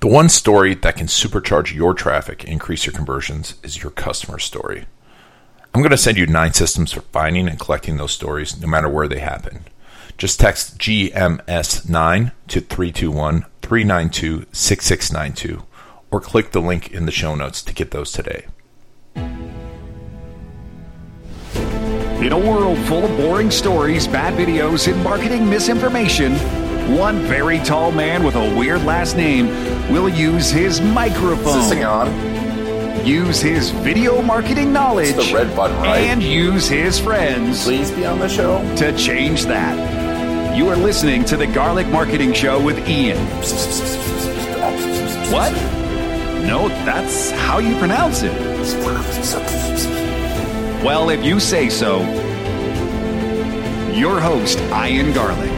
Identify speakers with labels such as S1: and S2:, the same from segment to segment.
S1: The one story that can supercharge your traffic increase your conversions is your customer story. I'm going to send you nine systems for finding and collecting those stories no matter where they happen. Just text GMS9 to 321 392 6692 or click the link in the show notes to get those today.
S2: In a world full of boring stories, bad videos, and marketing misinformation, one very tall man with a weird last name will use his microphone.
S3: Is this thing on?
S2: Use his video marketing knowledge.
S3: It's the red button, right?
S2: And use his friends
S3: Please be on the show.
S2: to change that. You are listening to the Garlic Marketing Show with Ian. What? No, that's how you pronounce it. Well, if you say so, your host, Ian Garlic.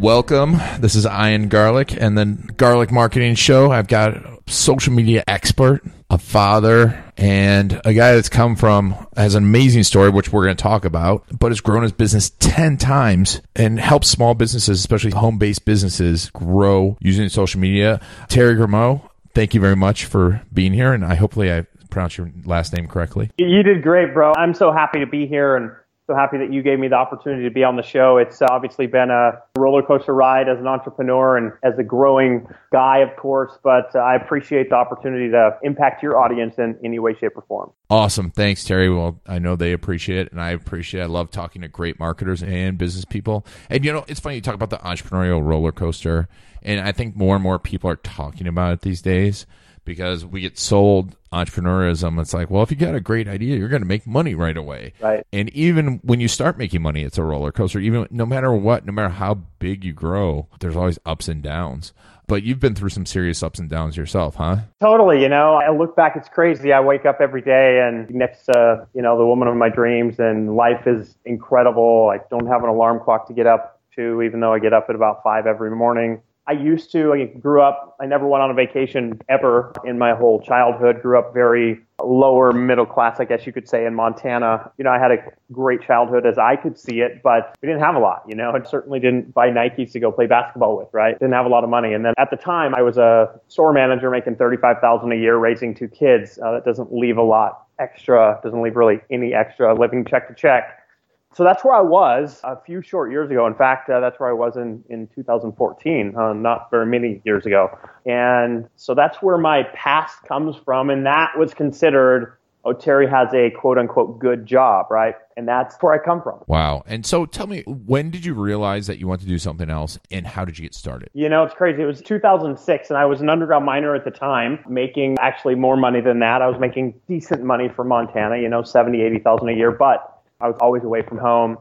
S4: Welcome. This is Ian Garlic and the Garlic Marketing Show. I've got a social media expert, a father, and a guy that's come from has an amazing story, which we're going to talk about, but has grown his business 10 times and helps small businesses, especially home based businesses, grow using social media. Terry Grimeau, thank you very much for being here. And I hopefully I pronounced your last name correctly.
S5: You did great, bro. I'm so happy to be here and so happy that you gave me the opportunity to be on the show. It's obviously been a roller coaster ride as an entrepreneur and as a growing guy, of course, but uh, I appreciate the opportunity to impact your audience in any way, shape, or form.
S4: Awesome. Thanks, Terry. Well, I know they appreciate it, and I appreciate it. I love talking to great marketers and business people. And, you know, it's funny, you talk about the entrepreneurial roller coaster, and I think more and more people are talking about it these days because we get sold entrepreneurism. It's like, well, if you got a great idea, you're going to make money right away.
S5: Right.
S4: And even when you start making money, it's a roller coaster. Even no matter what, no matter how big you grow, there's always ups and downs. But you've been through some serious ups and downs yourself, huh?
S5: Totally. You know, I look back, it's crazy. I wake up every day and next to, you know, the woman of my dreams, and life is incredible. I don't have an alarm clock to get up to, even though I get up at about five every morning. I used to. I grew up. I never went on a vacation ever in my whole childhood. Grew up very lower middle class, I guess you could say, in Montana. You know, I had a great childhood as I could see it, but we didn't have a lot. You know, I certainly didn't buy Nikes to go play basketball with. Right? Didn't have a lot of money. And then at the time, I was a store manager making thirty-five thousand a year, raising two kids. Uh, that doesn't leave a lot extra. Doesn't leave really any extra living check to check so that's where I was a few short years ago. In fact, uh, that's where I was in, in 2014, uh, not very many years ago. And so that's where my past comes from. And that was considered, oh, Terry has a quote unquote good job, right? And that's where I come from.
S4: Wow. And so tell me, when did you realize that you want to do something else and how did you get started?
S5: You know, it's crazy. It was 2006 and I was an underground miner at the time, making actually more money than that. I was making decent money for Montana, you know, 70, 80,000 a year, but I was always away from home.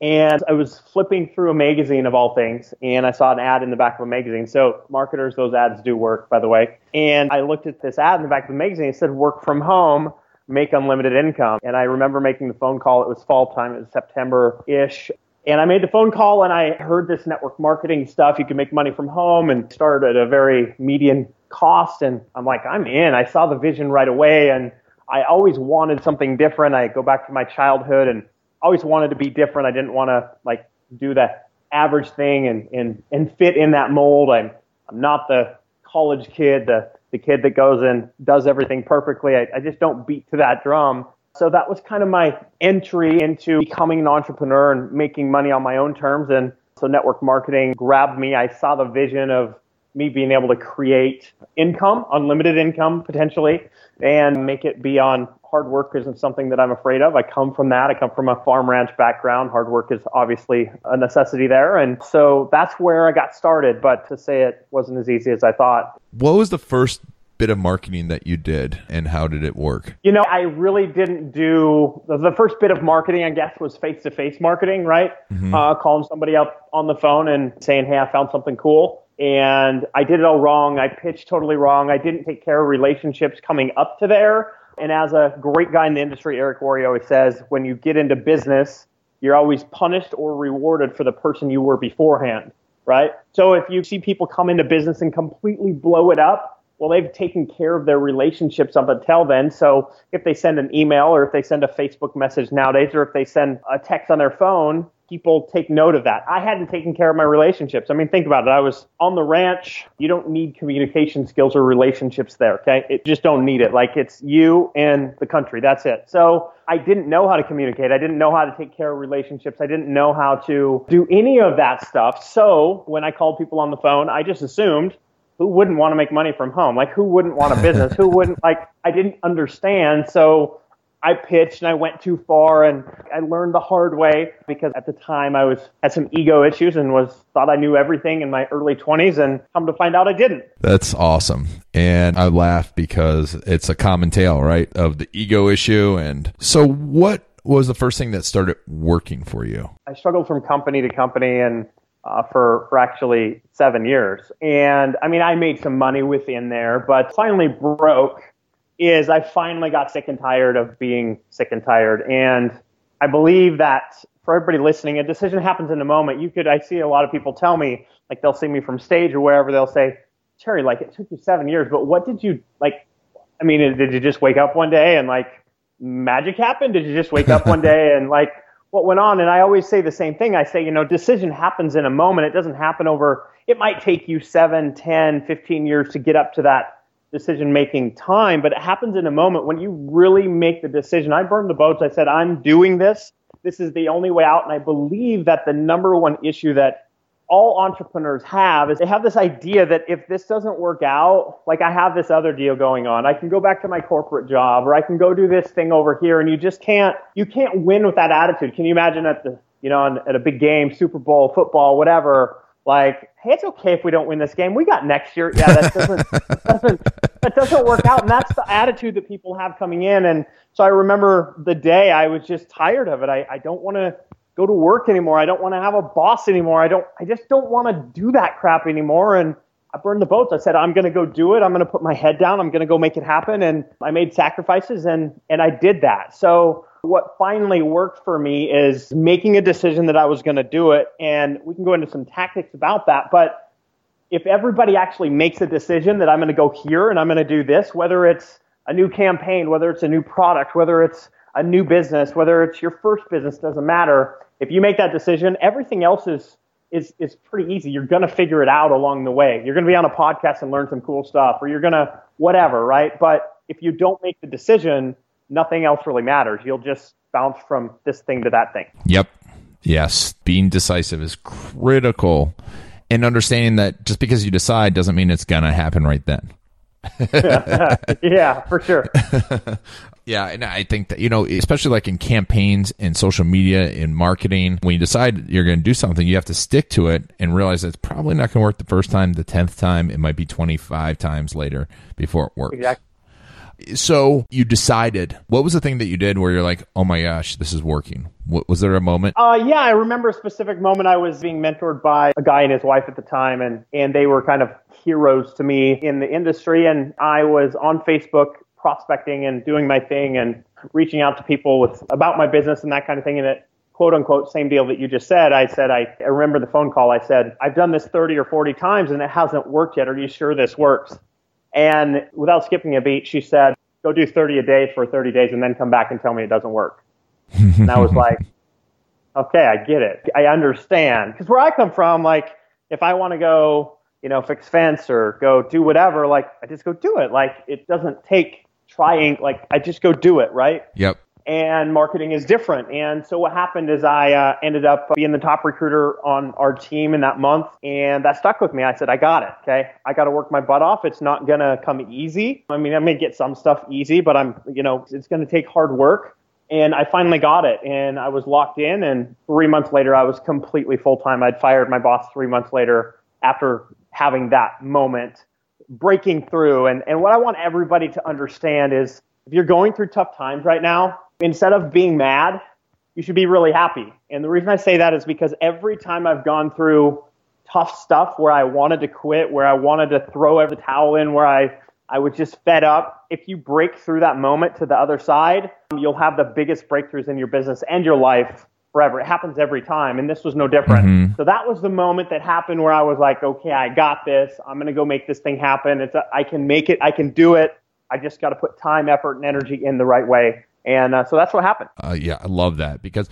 S5: And I was flipping through a magazine of all things, and I saw an ad in the back of a magazine. So, marketers, those ads do work, by the way. And I looked at this ad in the back of the magazine. It said, work from home, make unlimited income. And I remember making the phone call. It was fall time, it was September ish. And I made the phone call and I heard this network marketing stuff. You can make money from home and start at a very median cost. And I'm like, I'm in. I saw the vision right away. And I always wanted something different. I go back to my childhood and always wanted to be different. I didn't want to like do that average thing and, and, and fit in that mold. I'm, I'm not the college kid, the, the kid that goes and does everything perfectly. I, I just don't beat to that drum. So that was kind of my entry into becoming an entrepreneur and making money on my own terms. And so network marketing grabbed me. I saw the vision of me being able to create income, unlimited income potentially, and make it be on hard work isn't something that I'm afraid of. I come from that. I come from a farm ranch background. Hard work is obviously a necessity there. And so that's where I got started. But to say it wasn't as easy as I thought.
S4: What was the first bit of marketing that you did and how did it work?
S5: You know, I really didn't do the first bit of marketing, I guess, was face to face marketing, right? Mm-hmm. Uh, calling somebody up on the phone and saying, Hey, I found something cool and I did it all wrong. I pitched totally wrong. I didn't take care of relationships coming up to there. And as a great guy in the industry, Eric Worre always says, when you get into business, you're always punished or rewarded for the person you were beforehand, right? So if you see people come into business and completely blow it up, well, they've taken care of their relationships up until then. So if they send an email or if they send a Facebook message nowadays or if they send a text on their phone, people take note of that. I hadn't taken care of my relationships. I mean, think about it. I was on the ranch. You don't need communication skills or relationships there, okay? It just don't need it. Like it's you and the country. That's it. So I didn't know how to communicate. I didn't know how to take care of relationships. I didn't know how to do any of that stuff. So when I called people on the phone, I just assumed who wouldn't want to make money from home? Like who wouldn't want a business? who wouldn't like I didn't understand. So I pitched and I went too far and I learned the hard way because at the time I was had some ego issues and was thought I knew everything in my early 20s and come to find out I didn't.
S4: That's awesome. And I laugh because it's a common tale, right? Of the ego issue and so what was the first thing that started working for you?
S5: I struggled from company to company and uh, for for actually seven years. And I mean, I made some money within there, but finally broke. Is I finally got sick and tired of being sick and tired, and I believe that for everybody listening, a decision happens in a moment. You could, I see a lot of people tell me, like they'll see me from stage or wherever, they'll say, Terry, like it took you seven years, but what did you like? I mean, did you just wake up one day and like magic happened? Did you just wake up one day and like what went on. And I always say the same thing. I say, you know, decision happens in a moment. It doesn't happen over, it might take you seven, ten, fifteen years to get up to that decision making time, but it happens in a moment when you really make the decision. I burned the boats. I said, I'm doing this. This is the only way out. And I believe that the number one issue that all entrepreneurs have is they have this idea that if this doesn't work out, like I have this other deal going on, I can go back to my corporate job or I can go do this thing over here and you just can't, you can't win with that attitude. Can you imagine at the, you know, at a big game, Super Bowl, football, whatever, like, hey, it's okay if we don't win this game. We got next year. Yeah, that doesn't, that doesn't, that doesn't work out. And that's the attitude that people have coming in. And so I remember the day I was just tired of it. I, I don't want to, go to work anymore. I don't want to have a boss anymore. I don't, I just don't want to do that crap anymore. And I burned the boats. I said, I'm going to go do it. I'm going to put my head down. I'm going to go make it happen. And I made sacrifices and, and I did that. So what finally worked for me is making a decision that I was going to do it. And we can go into some tactics about that. But if everybody actually makes a decision that I'm going to go here and I'm going to do this, whether it's a new campaign, whether it's a new product, whether it's a new business, whether it's your first business, doesn't matter if you make that decision, everything else is is is pretty easy. You're going to figure it out along the way. You're going to be on a podcast and learn some cool stuff, or you're going to whatever, right? But if you don't make the decision, nothing else really matters. You'll just bounce from this thing to that thing.
S4: Yep. Yes, being decisive is critical, and understanding that just because you decide doesn't mean it's going to happen right then.
S5: yeah, for sure.
S4: Yeah, and I think that you know, especially like in campaigns in social media in marketing, when you decide you're going to do something, you have to stick to it and realize that it's probably not going to work the first time, the tenth time, it might be twenty five times later before it works.
S5: Exactly.
S4: So you decided. What was the thing that you did where you're like, "Oh my gosh, this is working"? What, was there a moment?
S5: Uh, yeah, I remember a specific moment. I was being mentored by a guy and his wife at the time, and and they were kind of heroes to me in the industry. And I was on Facebook prospecting and doing my thing and reaching out to people with about my business and that kind of thing. And it quote unquote same deal that you just said. I said I, I remember the phone call. I said I've done this 30 or 40 times and it hasn't worked yet. Are you sure this works? And without skipping a beat, she said, "Go do 30 a day for 30 days and then come back and tell me it doesn't work." and I was like, "Okay, I get it. I understand." Because where I come from, like if I want to go you know, fix fence or go do whatever, like I just go do it. Like it doesn't take trying like I just go do it, right?
S4: Yep.
S5: And marketing is different. And so what happened is I uh, ended up being the top recruiter on our team in that month, and that stuck with me. I said, I got it. Okay, I got to work my butt off. It's not gonna come easy. I mean, I may get some stuff easy, but I'm, you know, it's gonna take hard work. And I finally got it, and I was locked in. And three months later, I was completely full time. I'd fired my boss three months later after having that moment breaking through. And, and what I want everybody to understand is if you're going through tough times right now, instead of being mad, you should be really happy. And the reason I say that is because every time I've gone through tough stuff where I wanted to quit, where I wanted to throw the towel in, where I, I was just fed up, if you break through that moment to the other side, you'll have the biggest breakthroughs in your business and your life forever. It happens every time, and this was no different. Mm-hmm. So that was the moment that happened where I was like, okay, I got this. I'm going to go make this thing happen. It's a, I can make it. I can do it. I just got to put time, effort, and energy in the right way. And uh, so that's what happened.
S4: Uh, yeah, I love that because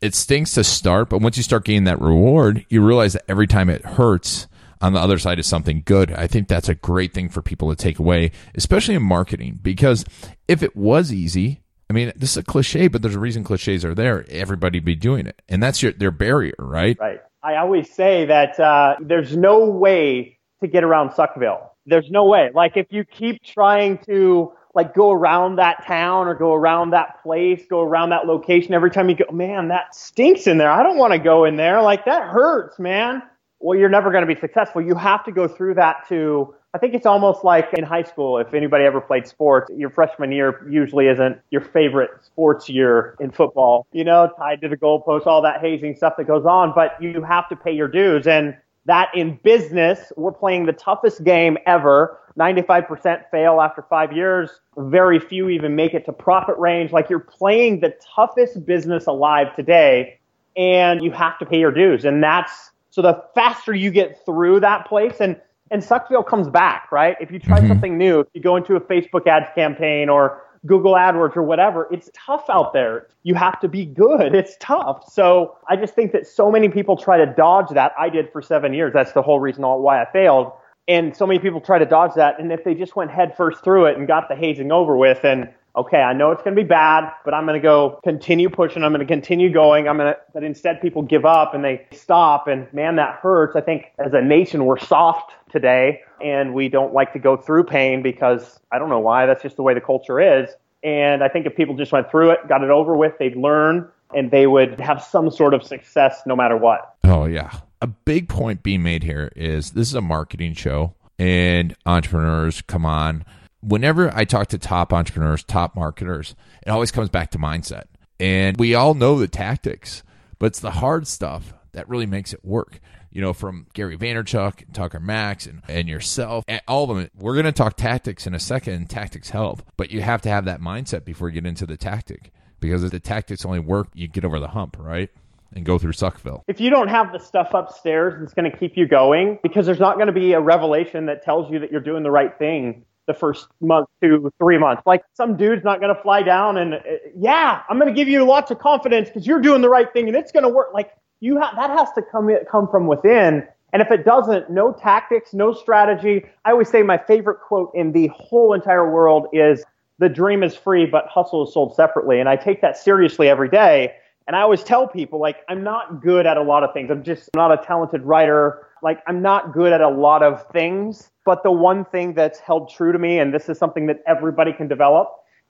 S4: it stinks to start, but once you start getting that reward, you realize that every time it hurts, on the other side is something good. I think that's a great thing for people to take away, especially in marketing, because if it was easy, mean, this is a cliche, but there's a reason cliches are there. Everybody be doing it, and that's your their barrier, right?
S5: Right. I always say that uh, there's no way to get around Suckville. There's no way. Like if you keep trying to like go around that town or go around that place, go around that location every time you go, man, that stinks in there. I don't want to go in there. Like that hurts, man. Well, you're never going to be successful. You have to go through that to I think it's almost like in high school, if anybody ever played sports, your freshman year usually isn't your favorite sports year in football, you know, tied to the goalpost, all that hazing stuff that goes on, but you have to pay your dues. And that in business, we're playing the toughest game ever. 95% fail after five years. Very few even make it to profit range. Like you're playing the toughest business alive today and you have to pay your dues. And that's so the faster you get through that place and and Suckville comes back, right? If you try mm-hmm. something new, if you go into a Facebook ads campaign or Google AdWords or whatever, it's tough out there. You have to be good. It's tough. So I just think that so many people try to dodge that. I did for seven years. That's the whole reason why I failed. And so many people try to dodge that. And if they just went headfirst through it and got the hazing over with and okay, I know it's going to be bad, but I'm going to go continue pushing. I'm going to continue going. I'm going to, but instead people give up and they stop. And man, that hurts. I think as a nation, we're soft today and we don't like to go through pain because I don't know why. That's just the way the culture is. And I think if people just went through it, got it over with, they'd learn and they would have some sort of success no matter what.
S4: Oh, yeah. A big point being made here is this is a marketing show and entrepreneurs come on. Whenever I talk to top entrepreneurs, top marketers, it always comes back to mindset. And we all know the tactics, but it's the hard stuff that really makes it work you know, from Gary Vaynerchuk, Tucker Max, and, and yourself, and all of them. We're going to talk tactics in a second, and tactics help, but you have to have that mindset before you get into the tactic because if the tactics only work, you get over the hump, right? And go through Suckville.
S5: If you don't have the stuff upstairs that's going to keep you going, because there's not going to be a revelation that tells you that you're doing the right thing the first month to three months. Like some dude's not going to fly down and, uh, yeah, I'm going to give you lots of confidence because you're doing the right thing and it's going to work. Like you ha- that has to come come from within. And if it doesn't, no tactics, no strategy. I always say my favorite quote in the whole entire world is the dream is free, but hustle is sold separately. And I take that seriously every day. And I always tell people, like, I'm not good at a lot of things. I'm just not a talented writer. Like, I'm not good at a lot of things. But the one thing that's held true to me, and this is something that everybody can develop,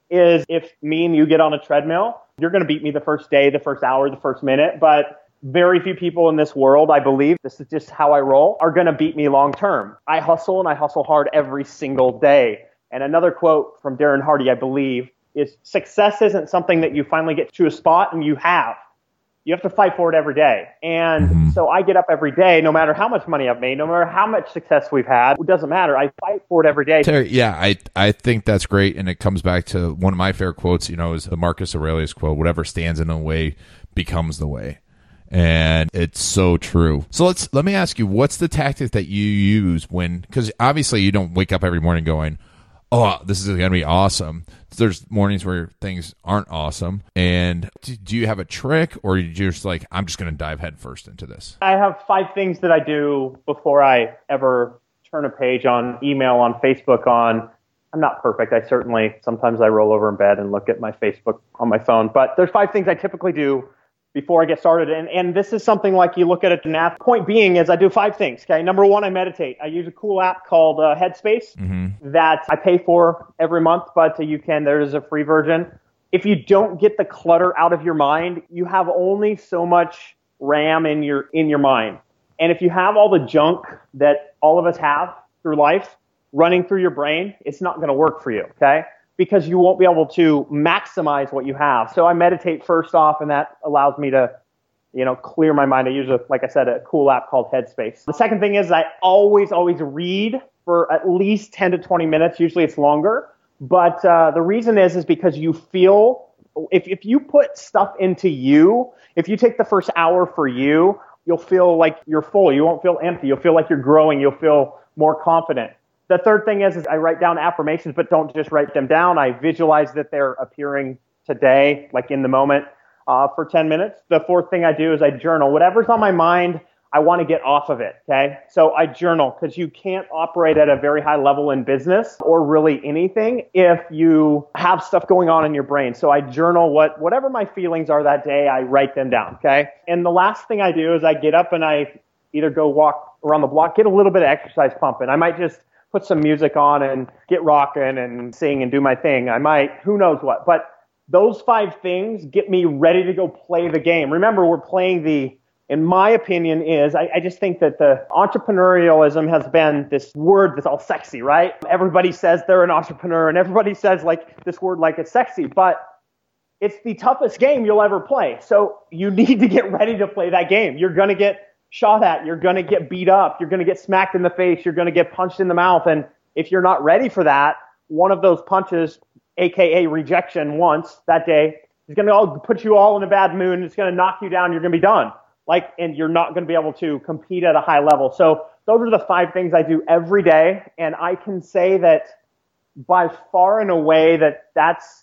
S5: is if me and you get on a treadmill, you're going to beat me the first day, the first hour, the first minute. But very few people in this world, I believe, this is just how I roll, are going to beat me long term. I hustle and I hustle hard every single day. And another quote from Darren Hardy, I believe, is success isn't something that you finally get to a spot and you have. You have to fight for it every day. And mm-hmm. so I get up every day, no matter how much money I've made, no matter how much success we've had, it doesn't matter. I fight for it every day.
S4: Terry, yeah, I, I think that's great. And it comes back to one of my favorite quotes, you know, is the Marcus Aurelius quote, whatever stands in the way becomes the way and it's so true. So let's let me ask you, what's the tactic that you use when? Because obviously you don't wake up every morning going, "Oh, this is going to be awesome." There's mornings where things aren't awesome, and do you have a trick, or you just like, "I'm just going to dive headfirst into this"?
S5: I have five things that I do before I ever turn a page on email, on Facebook, on I'm not perfect. I certainly sometimes I roll over in bed and look at my Facebook on my phone, but there's five things I typically do before I get started. And, and this is something like you look at it now. Point being is I do five things. Okay. Number one, I meditate. I use a cool app called uh, Headspace mm-hmm. that I pay for every month, but you can, there is a free version. If you don't get the clutter out of your mind, you have only so much RAM in your, in your mind. And if you have all the junk that all of us have through life running through your brain, it's not going to work for you. Okay because you won't be able to maximize what you have. So I meditate first off, and that allows me to, you know, clear my mind. I use a, like I said, a cool app called Headspace. The second thing is I always, always read for at least 10 to 20 minutes. Usually it's longer. But uh, the reason is, is because you feel if, if you put stuff into you, if you take the first hour for you, you'll feel like you're full. You won't feel empty. You'll feel like you're growing. You'll feel more confident. The third thing is, is I write down affirmations, but don't just write them down. I visualize that they're appearing today, like in the moment, uh, for 10 minutes. The fourth thing I do is I journal. Whatever's on my mind, I want to get off of it. Okay. So I journal because you can't operate at a very high level in business or really anything if you have stuff going on in your brain. So I journal what, whatever my feelings are that day, I write them down. Okay. And the last thing I do is I get up and I either go walk around the block, get a little bit of exercise pumping. I might just put some music on and get rocking and sing and do my thing. I might, who knows what, but those five things get me ready to go play the game. Remember, we're playing the in my opinion, is I, I, just think that the entrepreneurialism has been this word that's all sexy, right? Everybody says they're an entrepreneur and everybody says like this word like it's sexy, but it's the toughest game you'll ever play. So you need to get ready to play that game. You're going to get shot at. You're going to get beat up. You're going to get smacked in the face. You're going to get punched in the mouth. And if you're not ready for that, one of those punches, AKA rejection once that day, is going to all put you all in a bad mood it's going to knock you down. You're going to be done like, and you're not going to be able to compete at a high level. So those are the five things I do every day. And I can say that by far and away that that's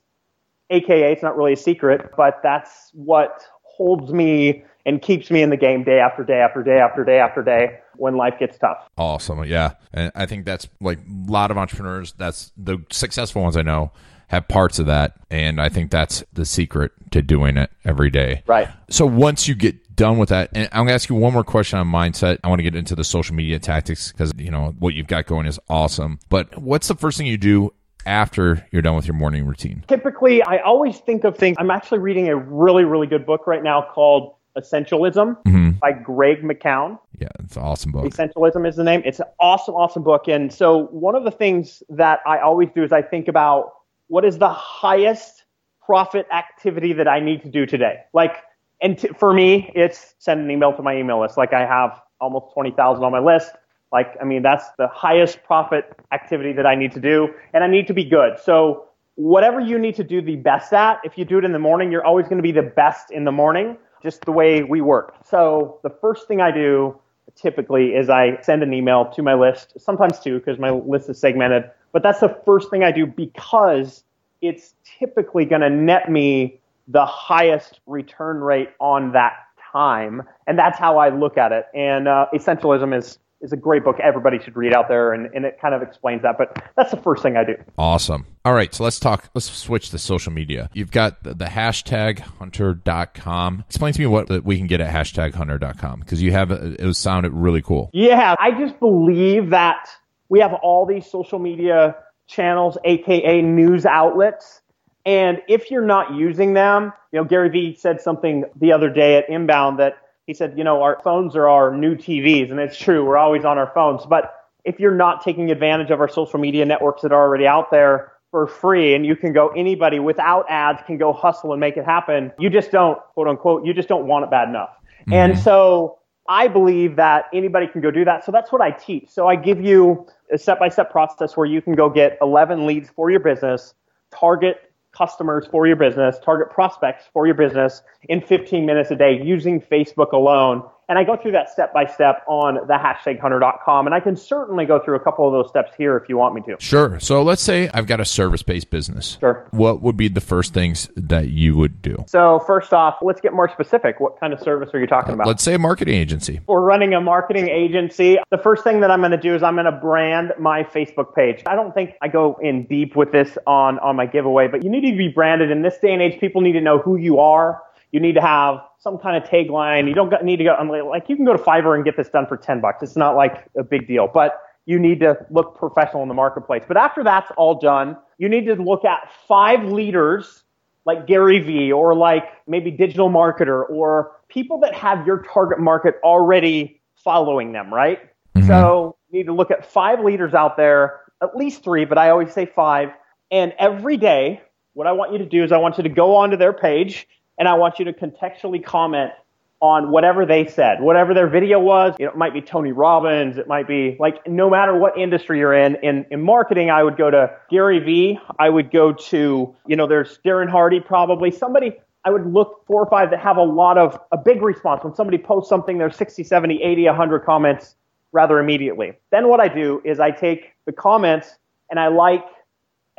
S5: AKA, it's not really a secret, but that's what holds me and keeps me in the game day after day after day after day after day when life gets tough.
S4: Awesome. Yeah. And I think that's like a lot of entrepreneurs, that's the successful ones I know have parts of that. And I think that's the secret to doing it every day.
S5: Right.
S4: So once you get done with that, and I'm going to ask you one more question on mindset. I want to get into the social media tactics because, you know, what you've got going is awesome. But what's the first thing you do after you're done with your morning routine?
S5: Typically, I always think of things. I'm actually reading a really, really good book right now called Essentialism mm-hmm. by Greg McKeown.
S4: Yeah, it's an awesome book.
S5: Essentialism is the name. It's an awesome, awesome book. And so, one of the things that I always do is I think about what is the highest profit activity that I need to do today? Like, and t- for me, it's send an email to my email list. Like I have almost 20,000 on my list. Like, I mean, that's the highest profit activity that I need to do and I need to be good. So whatever you need to do the best at, if you do it in the morning, you're always going to be the best in the morning, just the way we work. So the first thing I do typically is I send an email to my list, sometimes two because my list is segmented but that's the first thing I do because it's typically going to net me the highest return rate on that time. And that's how I look at it. And uh, Essentialism is is a great book. Everybody should read out there and, and it kind of explains that but that's the first thing i do.
S4: Awesome. All right so let's talk let's switch to social media. You've got the, the hashtag hunter.com explain to me what we can get at hashtag hunter.com because you have it was sounded really cool.
S5: Yeah i just believe that we have all these social media channels, aka news outlets. And if you're not using them, you know, Gary Vee said something the other day at Inbound that he said, you know, our phones are our new TVs. And it's true. We're always on our phones. But if you're not taking advantage of our social media networks that are already out there for free and you can go, anybody without ads can go hustle and make it happen. You just don't, quote unquote, you just don't want it bad enough. Mm-hmm. And so I believe that anybody can go do that. So that's what I teach. So I give you a step by step process where you can go get 11 leads for your business, target customers for your business, target prospects for your business in 15 minutes a day using Facebook alone and I go through that step by step on the hashtaghunter.com. And I can certainly go through a couple of those steps here if you want me to.
S4: Sure. So let's say I've got a service based business.
S5: Sure.
S4: What would be the first things that you would do?
S5: So, first off, let's get more specific. What kind of service are you talking about?
S4: Let's say a marketing agency.
S5: We're running a marketing agency. The first thing that I'm going to do is I'm going to brand my Facebook page. I don't think I go in deep with this on, on my giveaway, but you need to be branded. In this day and age, people need to know who you are. You need to have some kind of tagline. You don't need to go, I'm like, you can go to Fiverr and get this done for 10 bucks. It's not like a big deal, but you need to look professional in the marketplace. But after that's all done, you need to look at five leaders like Gary Vee or like maybe digital marketer or people that have your target market already following them, right? Mm-hmm. So you need to look at five leaders out there, at least three, but I always say five. And every day, what I want you to do is I want you to go onto their page and I want you to contextually comment on whatever they said, whatever their video was. It might be Tony Robbins. It might be like no matter what industry you're in. In, in marketing, I would go to Gary Vee. I would go to, you know, there's Darren Hardy probably. Somebody, I would look four or five that have a lot of, a big response. When somebody posts something, there's 60, 70, 80, 100 comments rather immediately. Then what I do is I take the comments and I like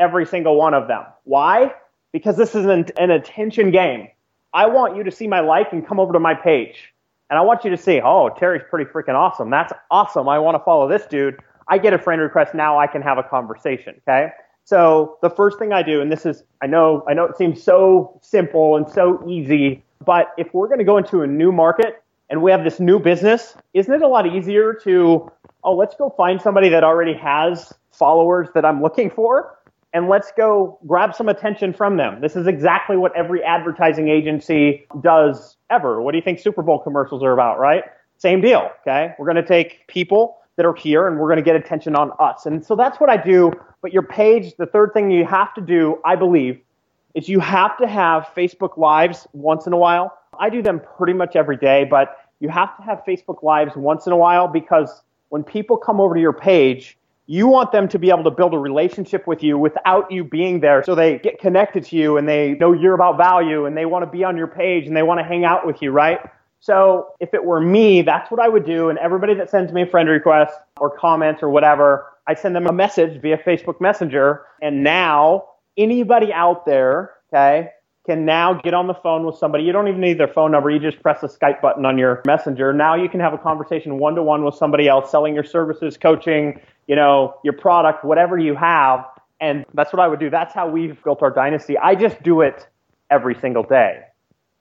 S5: every single one of them. Why? Because this is an, an attention game. I want you to see my like and come over to my page. And I want you to see, oh, Terry's pretty freaking awesome. That's awesome. I want to follow this dude. I get a friend request. Now I can have a conversation. Okay. So the first thing I do, and this is, I know, I know it seems so simple and so easy, but if we're going to go into a new market and we have this new business, isn't it a lot easier to, oh, let's go find somebody that already has followers that I'm looking for and let's go grab some attention from them. This is exactly what every advertising agency does ever. What do you think Super Bowl commercials are about, right? Same deal, okay? We're going to take people that are here and we're going to get attention on us. And so that's what I do. But your page, the third thing you have to do, I believe, is you have to have Facebook Lives once in a while. I do them pretty much every day, but you have to have Facebook Lives once in a while because when people come over to your page, you want them to be able to build a relationship with you without you being there. So they get connected to you and they know you're about value and they want to be on your page and they want to hang out with you, right? So if it were me, that's what I would do. And everybody that sends me a friend request or comments or whatever, I send them a message via Facebook Messenger. And now anybody out there, okay, can now get on the phone with somebody. You don't even need their phone number. You just press the Skype button on your messenger. Now you can have a conversation one to one with somebody else selling your services, coaching, you know, your product, whatever you have. And that's what I would do. That's how we've built our dynasty. I just do it every single day.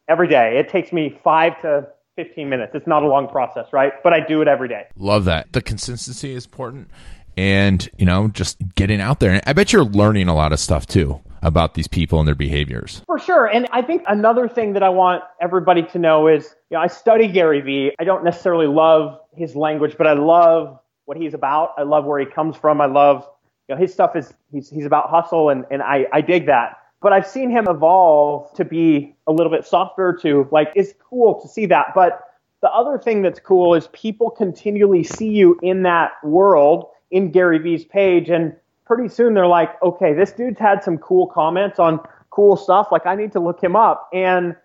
S5: Every day. It takes me five to 15 minutes. It's not a long process, right? But I do it every day.
S4: Love that. The consistency is important and, you know, just getting out there. And I bet you're learning a lot of stuff too about these people and their behaviors.
S5: For sure. And I think another thing that I want everybody to know is, you know, I study Gary Vee. I don't necessarily love his language, but I love what he's about. I love where he comes from. I love, you know, his stuff is, he's, he's about hustle and, and I, I dig that. But I've seen him evolve to be a little bit softer to like, it's cool to see that. But the other thing that's cool is people continually see you in that world in Gary Vee's page and pretty soon they're like, okay, this dude's had some cool comments on cool stuff. Like, I need to look him up. And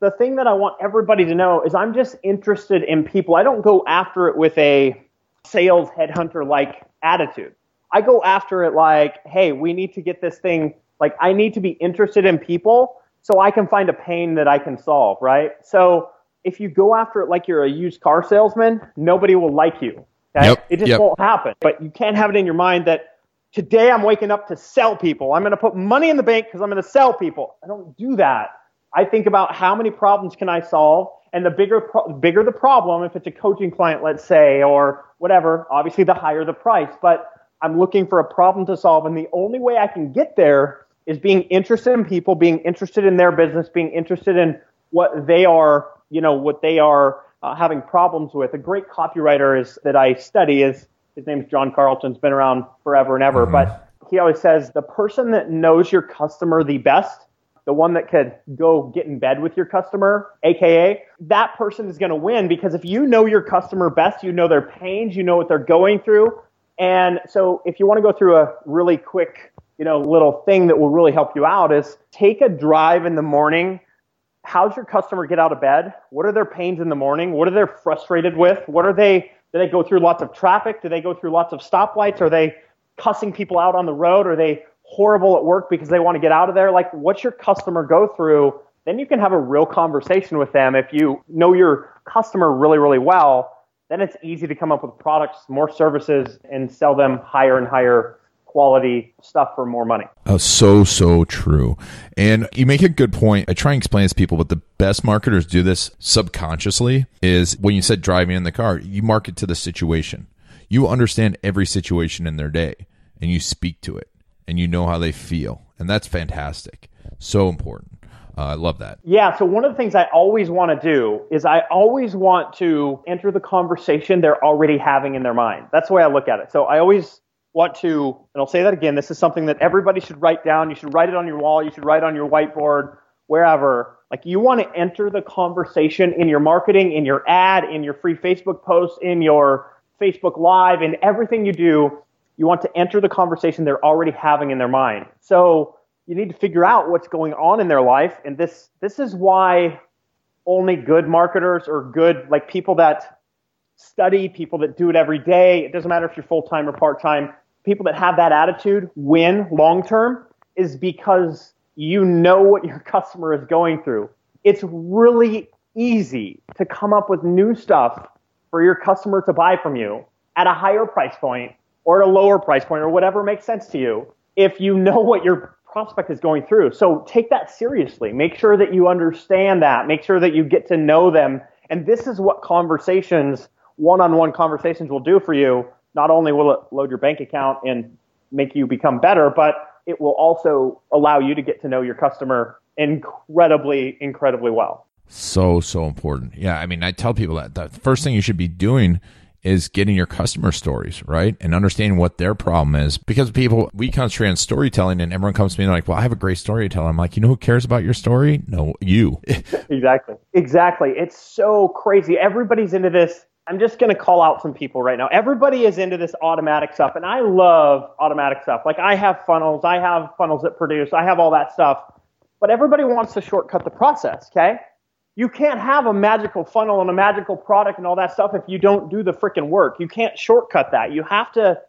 S5: the thing that I want everybody to know is I'm just interested in people. I don't go after it with a sales headhunter like attitude. I go after it like, hey, we need to get this thing, like, I need to be interested in people so I can find a pain that I can solve, right? So if you go after it like you're a used car salesman, nobody will like you. Okay?
S4: Yep,
S5: it just
S4: yep.
S5: won't happen. But you can't have it in your mind that today I'm waking up to sell people. I'm going to put money in the bank because I'm going to sell people. I don't do that. I think about how many problems can I solve, and the bigger pro- bigger the problem, if it's a coaching client, let's say, or whatever. Obviously, the higher the price. But I'm looking for a problem to solve, and the only way I can get there is being interested in people, being interested in their business, being interested in what they are, you know, what they are uh, having problems with. A great copywriter is that I study is his name's John Carlton. He's been around forever and ever, mm-hmm. but he always says the person that knows your customer the best, the one that could go get in bed with your customer, aka that person is going to win because if you know your customer best, you know their pains, you know what they're going through. And so if you want to go through a really quick, you know, little thing that will really help you out is take a drive in the morning. How's your customer get out of bed? What are their pains in the morning? What are they frustrated with? What are they do they go through lots of traffic? Do they go through lots of stoplights? Are they cussing people out on the road? Are they horrible at work because they want to get out of there? Like, what's your customer go through? Then you can have a real conversation with them. If you know your customer really, really well, then it's easy to come up with products, more services, and sell them higher and higher quality stuff for more money.
S4: Oh, so, so true. And you make a good point. I try and explain this to people, but the best marketers do this subconsciously is when you said driving in the car, you market to the situation. You understand every situation in their day and you speak to it and you know how they feel. And that's fantastic. So important. Uh, I love that.
S5: Yeah. So one of the things I always want to do is I always want to enter the conversation they're already having in their mind. That's the way I look at it. So I always want to, and I'll say that again, this is something that everybody should write down. You should write it on your wall. You should write on your whiteboard, wherever, like you want to enter the conversation in your marketing, in your ad, in your free Facebook posts, in your Facebook Live, in everything you do. You want to enter the conversation they're already having in their mind. So you need to figure out what's going on in their life. And this, this is why only good marketers or good, like people that study, people that do it every day, it doesn't matter if you're full time or part time, people that have that attitude win long term is because you know what your customer is going through. It's really easy to come up with new stuff for your customer to buy from you at a higher price point or at a lower price point or whatever makes sense to you if you know what your prospect is going through. So take that seriously. Make sure that you understand that. Make sure that you get to know them. And this is what conversations, one on one conversations will do for you. Not only will it load your bank account and make you become better, but it will also allow you to get to know your customer incredibly, incredibly well.
S4: So, so important. Yeah. I mean, I tell people that the first thing you should be doing is getting your customer stories, right? And understanding what their problem is. Because people, we concentrate on storytelling and everyone comes to me and like, well, I have a great story to tell. I'm like, you know who cares about your story? No, you.
S5: exactly. Exactly. It's so crazy. Everybody's into this I'm just going to call out some people right now. Everybody is into this automatic stuff, and I love automatic stuff. Like I have funnels, I have funnels that produce, I have all that stuff. But everybody wants to shortcut the process, okay? You can't have a magical funnel and a magical product and all that stuff if you don't do the freaking work. You can't shortcut that. You have to,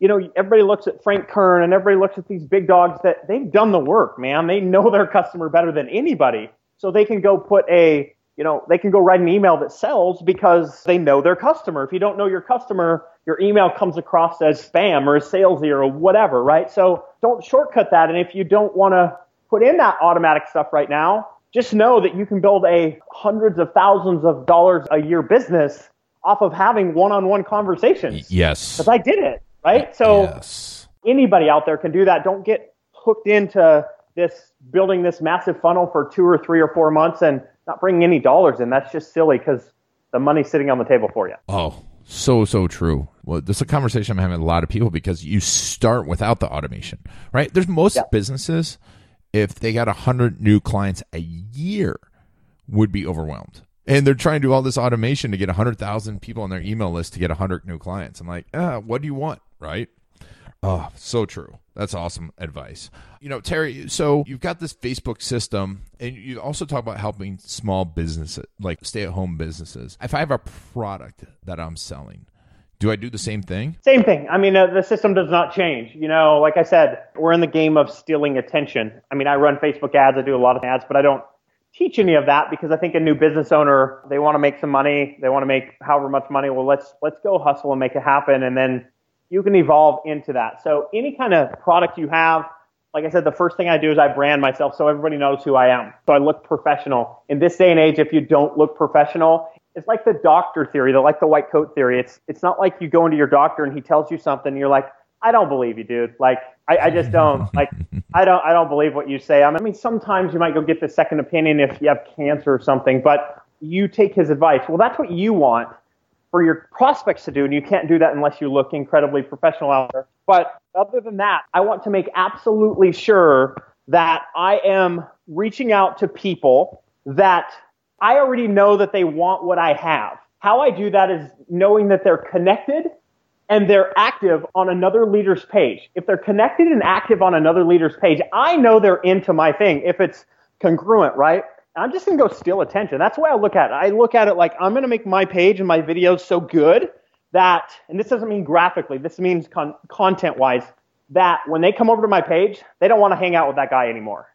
S5: you know, everybody looks at Frank Kern and everybody looks at these big dogs that they've done the work, man. They know their customer better than anybody. So they can go put a you know, they can go write an email that sells because they know their customer. If you don't know your customer, your email comes across as spam or salesy or whatever, right? So don't shortcut that. And if you don't want to put in that automatic stuff right now, just know that you can build a hundreds of thousands of dollars a year business off of having one-on-one conversations.
S4: Yes.
S5: Because I did it, right? So yes. anybody out there can do that. Don't get hooked into this building this massive funnel for two or three or four months and not bringing any dollars in. That's just silly because the money's sitting on the table for you.
S4: Oh, so so true. Well, this is a conversation I'm having with a lot of people because you start without the automation, right? There's most yeah. businesses if they got a hundred new clients a year would be overwhelmed. And they're trying to do all this automation to get 100,000 people on their email list to get 100 new clients. I'm like, ah, what do you want? Right? Oh, so true. That's awesome advice. You know, Terry, so you've got this Facebook system and you also talk about helping small businesses, like stay at home businesses. If I have a product that I'm selling, do I do the same thing?
S5: Same thing. I mean, uh, the system does not change. You know, like I said, we're in the game of stealing attention. I mean, I run Facebook ads, I do a lot of ads, but I don't teach any of that because I think a new business owner, they want to make some money, they want to make however much money. Well, let's let's go hustle and make it happen and then you can evolve into that. So any kind of product you have, like I said, the first thing I do is I brand myself so everybody knows who I am. So I look professional. In this day and age, if you don't look professional, it's like the doctor theory, the like the white coat theory. It's it's not like you go into your doctor and he tells you something and you're like, I don't believe you, dude. Like I, I just don't like I don't I don't believe what you say. I mean sometimes you might go get the second opinion if you have cancer or something, but you take his advice. Well that's what you want for your prospects to do, and you can't do that unless you look incredibly professional out there. But other than that, I want to make absolutely sure that I am reaching out to people that I already know that they want what I have. How I do that is knowing that they're connected and they're active on another leader's page. If they're connected and active on another leader's page, I know they're into my thing if it's congruent, right? I'm just going to go steal attention. That's way I look at it. I look at it like I'm going to make my page and my videos so good that, and this doesn't mean graphically, this means con- content wise, that when they come over to my page, they don't want to hang out with that guy anymore.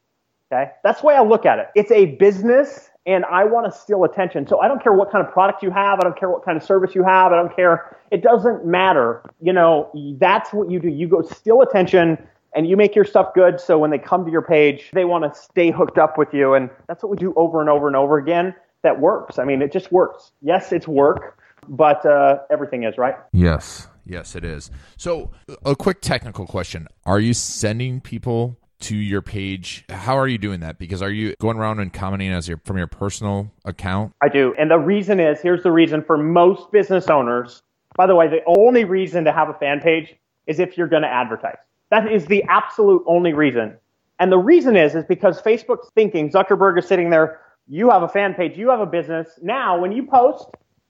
S5: Okay? That's the way I look at it. It's a business and I want to steal attention. So I don't care what kind of product you have. I don't care what kind of service you have. I don't care. It doesn't matter. You know, that's what you do. You go steal attention and you make your stuff good so when they come to your page they want to stay hooked up with you and that's what we do over and over and over again that works i mean it just works yes it's work but uh, everything is right
S4: yes yes it is so a quick technical question are you sending people to your page how are you doing that because are you going around and commenting as your from your personal account
S5: i do and the reason is here's the reason for most business owners by the way the only reason to have a fan page is if you're going to advertise that is the absolute only reason. And the reason is, is because Facebook's thinking, Zuckerberg is sitting there, you have a fan page, you have a business. Now, when you post,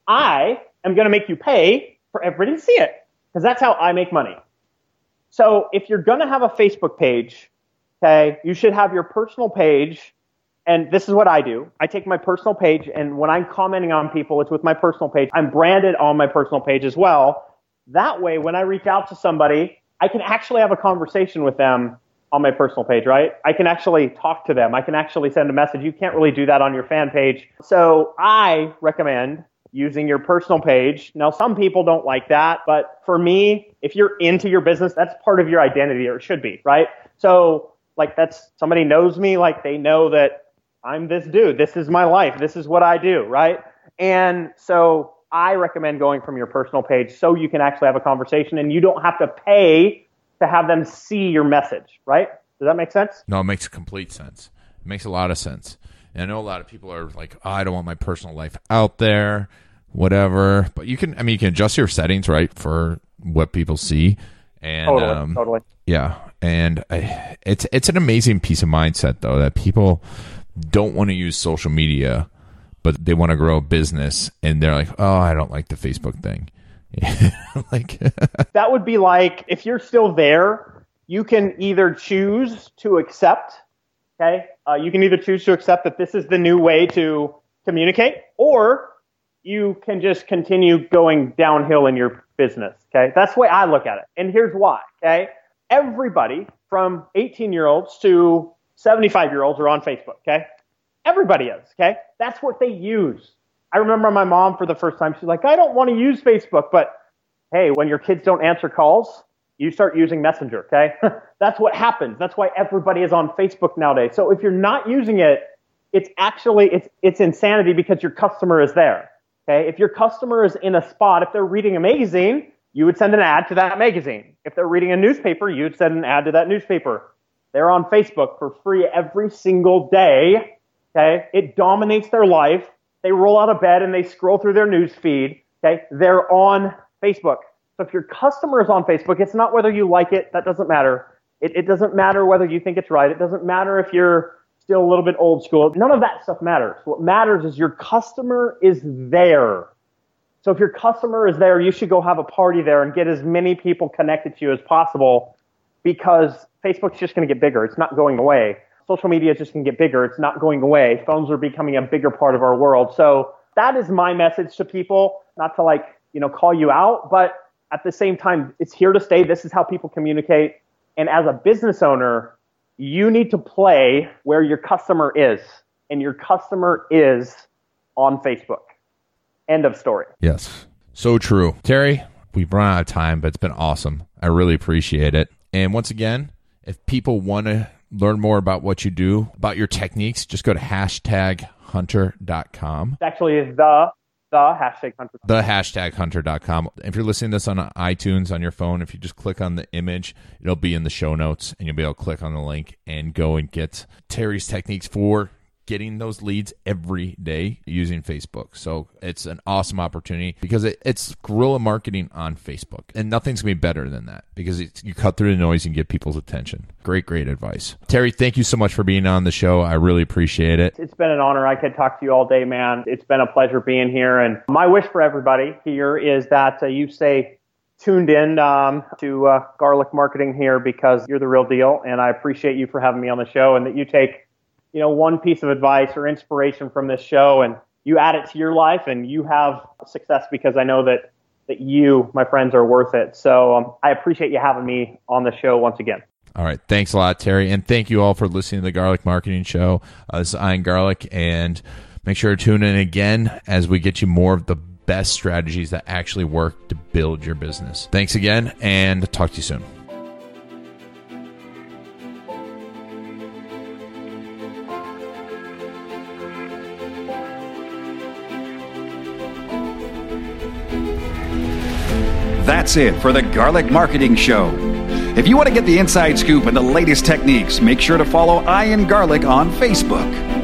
S5: I am going to make you pay for everybody to see it because that's how I make money. So if you're going to have a Facebook page, okay, you should have your personal page. And this is what I do. I take my personal page and when I'm commenting on people, it's with my personal page. I'm branded on my personal page as well. That way, when I reach out to somebody, I can actually have a conversation with them on my personal page, right? I can actually talk to them. I can actually send a message. You can't really do that on your fan page. So I recommend using your personal page. Now, some people don't like that, but for me, if you're into your business, that's part of your identity or it should be, right? So like that's somebody knows me, like they know that I'm this dude. This is my life. This is what I do, right? And so I recommend going from your personal page so you can actually have a conversation and you don't have to pay to have them see your message, right? Does that make sense?
S4: No, it makes complete sense. It makes a lot of sense. And I know a lot of people are like, oh, I don't want my personal life out there, whatever. But you can, I mean, you can adjust your settings, right, for what people see. And
S5: Totally,
S4: um,
S5: totally.
S4: yeah, and I, it's it's an amazing piece of mindset though that people don't want to use social media, but they want to grow a business, and they're like, oh, I don't like the Facebook thing. like,
S5: That would be like if you're still there, you can either choose to accept, okay? Uh, you can either choose to accept that this is the new way to communicate, or you can just continue going downhill in your business, okay? That's the way I look at it. And here's why, okay? Everybody from 18 year olds to 75 year olds are on Facebook, okay? Everybody is, okay? That's what they use. I remember my mom for the first time, she's like, I don't want to use Facebook, but hey, when your kids don't answer calls, you start using Messenger, okay? That's what happens. That's why everybody is on Facebook nowadays. So if you're not using it, it's actually it's it's insanity because your customer is there. Okay? If your customer is in a spot, if they're reading a magazine, you would send an ad to that magazine. If they're reading a newspaper, you'd send an ad to that newspaper. They're on Facebook for free every single day. Okay? It dominates their life. They roll out of bed and they scroll through their news feed. Okay? They're on Facebook. So if your customer is on Facebook, it's not whether you like it. That doesn't matter. It, it doesn't matter whether you think it's right. It doesn't matter if you're still a little bit old school. None of that stuff matters. What matters is your customer is there. So if your customer is there, you should go have a party there and get as many people connected to you as possible because Facebook's just going to get bigger. It's not going away. Social media is just going to get bigger. It's not going away. Phones are becoming a bigger part of our world. So that is my message to people, not to like, you know, call you out, but at the same time, it's here to stay. This is how people communicate. And as a business owner, you need to play where your customer is, and your customer is on Facebook. End of story.
S4: Yes. So true. Terry, we've run out of time, but it's been awesome. I really appreciate it. And once again, if people want to learn more about what you do, about your techniques, just go to hashtaghunter.com.
S5: It's actually the the hashtag hunter.
S4: The hashtag hunter.com. If you're listening to this on iTunes on your phone, if you just click on the image, it'll be in the show notes and you'll be able to click on the link and go and get Terry's techniques for getting those leads every day using Facebook. So it's an awesome opportunity because it, it's guerrilla marketing on Facebook, and nothing's gonna be better than that because you cut through the noise and get people's attention. Great, great advice, Terry. Thank you so much for being on the show. I really appreciate it.
S5: It's been an honor. I could talk to you all day, man. It's been a pleasure being here. And my wish for everybody here is that uh, you stay tuned in um, to uh, Garlic Marketing here because you're the real deal. And I appreciate you for having me on the show and that you take you know, one piece of advice or inspiration from this show and you add it to your life and you have success because I know that, that you, my friends, are worth it. So um, I appreciate you having me on the show once again.
S4: All right. Thanks a lot, Terry. And thank you all for listening to the Garlic Marketing Show. Uh, this is Ian Garlic. And make sure to tune in again as we get you more of the best strategies that actually work to build your business. Thanks again and talk to you soon.
S2: That's it for the Garlic Marketing Show. If you want to get the inside scoop and the latest techniques, make sure to follow I Ian Garlic on Facebook.